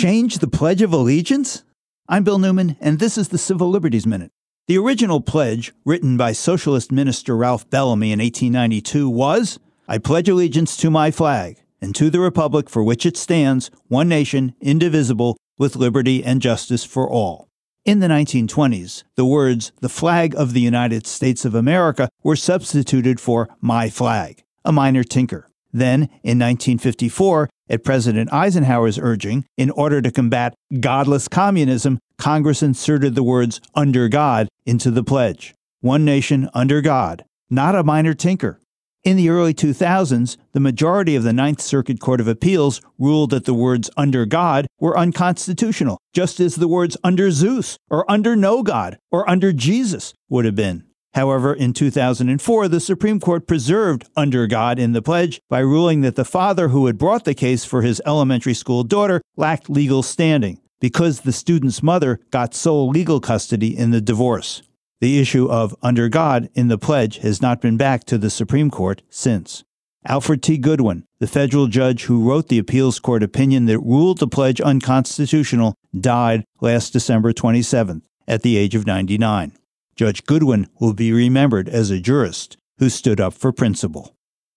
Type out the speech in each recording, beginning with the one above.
change the Pledge of Allegiance? I'm Bill Newman, and this is the Civil Liberties Minute. The original pledge, written by Socialist Minister Ralph Bellamy in 1892, was I pledge allegiance to my flag and to the republic for which it stands, one nation, indivisible, with liberty and justice for all. In the 1920s, the words, the flag of the United States of America, were substituted for my flag, a minor tinker. Then, in 1954, at President Eisenhower's urging, in order to combat godless communism, Congress inserted the words under God into the pledge. One nation under God, not a minor tinker. In the early 2000s, the majority of the Ninth Circuit Court of Appeals ruled that the words under God were unconstitutional, just as the words under Zeus, or under no God, or under Jesus would have been. However, in 2004, the Supreme Court preserved under God in the pledge by ruling that the father who had brought the case for his elementary school daughter lacked legal standing because the student's mother got sole legal custody in the divorce. The issue of under God in the pledge has not been back to the Supreme Court since. Alfred T. Goodwin, the federal judge who wrote the appeals court opinion that ruled the pledge unconstitutional, died last December 27th at the age of 99. Judge Goodwin will be remembered as a jurist who stood up for principle.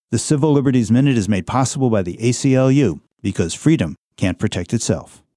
The Civil Liberties Minute is made possible by the ACLU because freedom can't protect itself.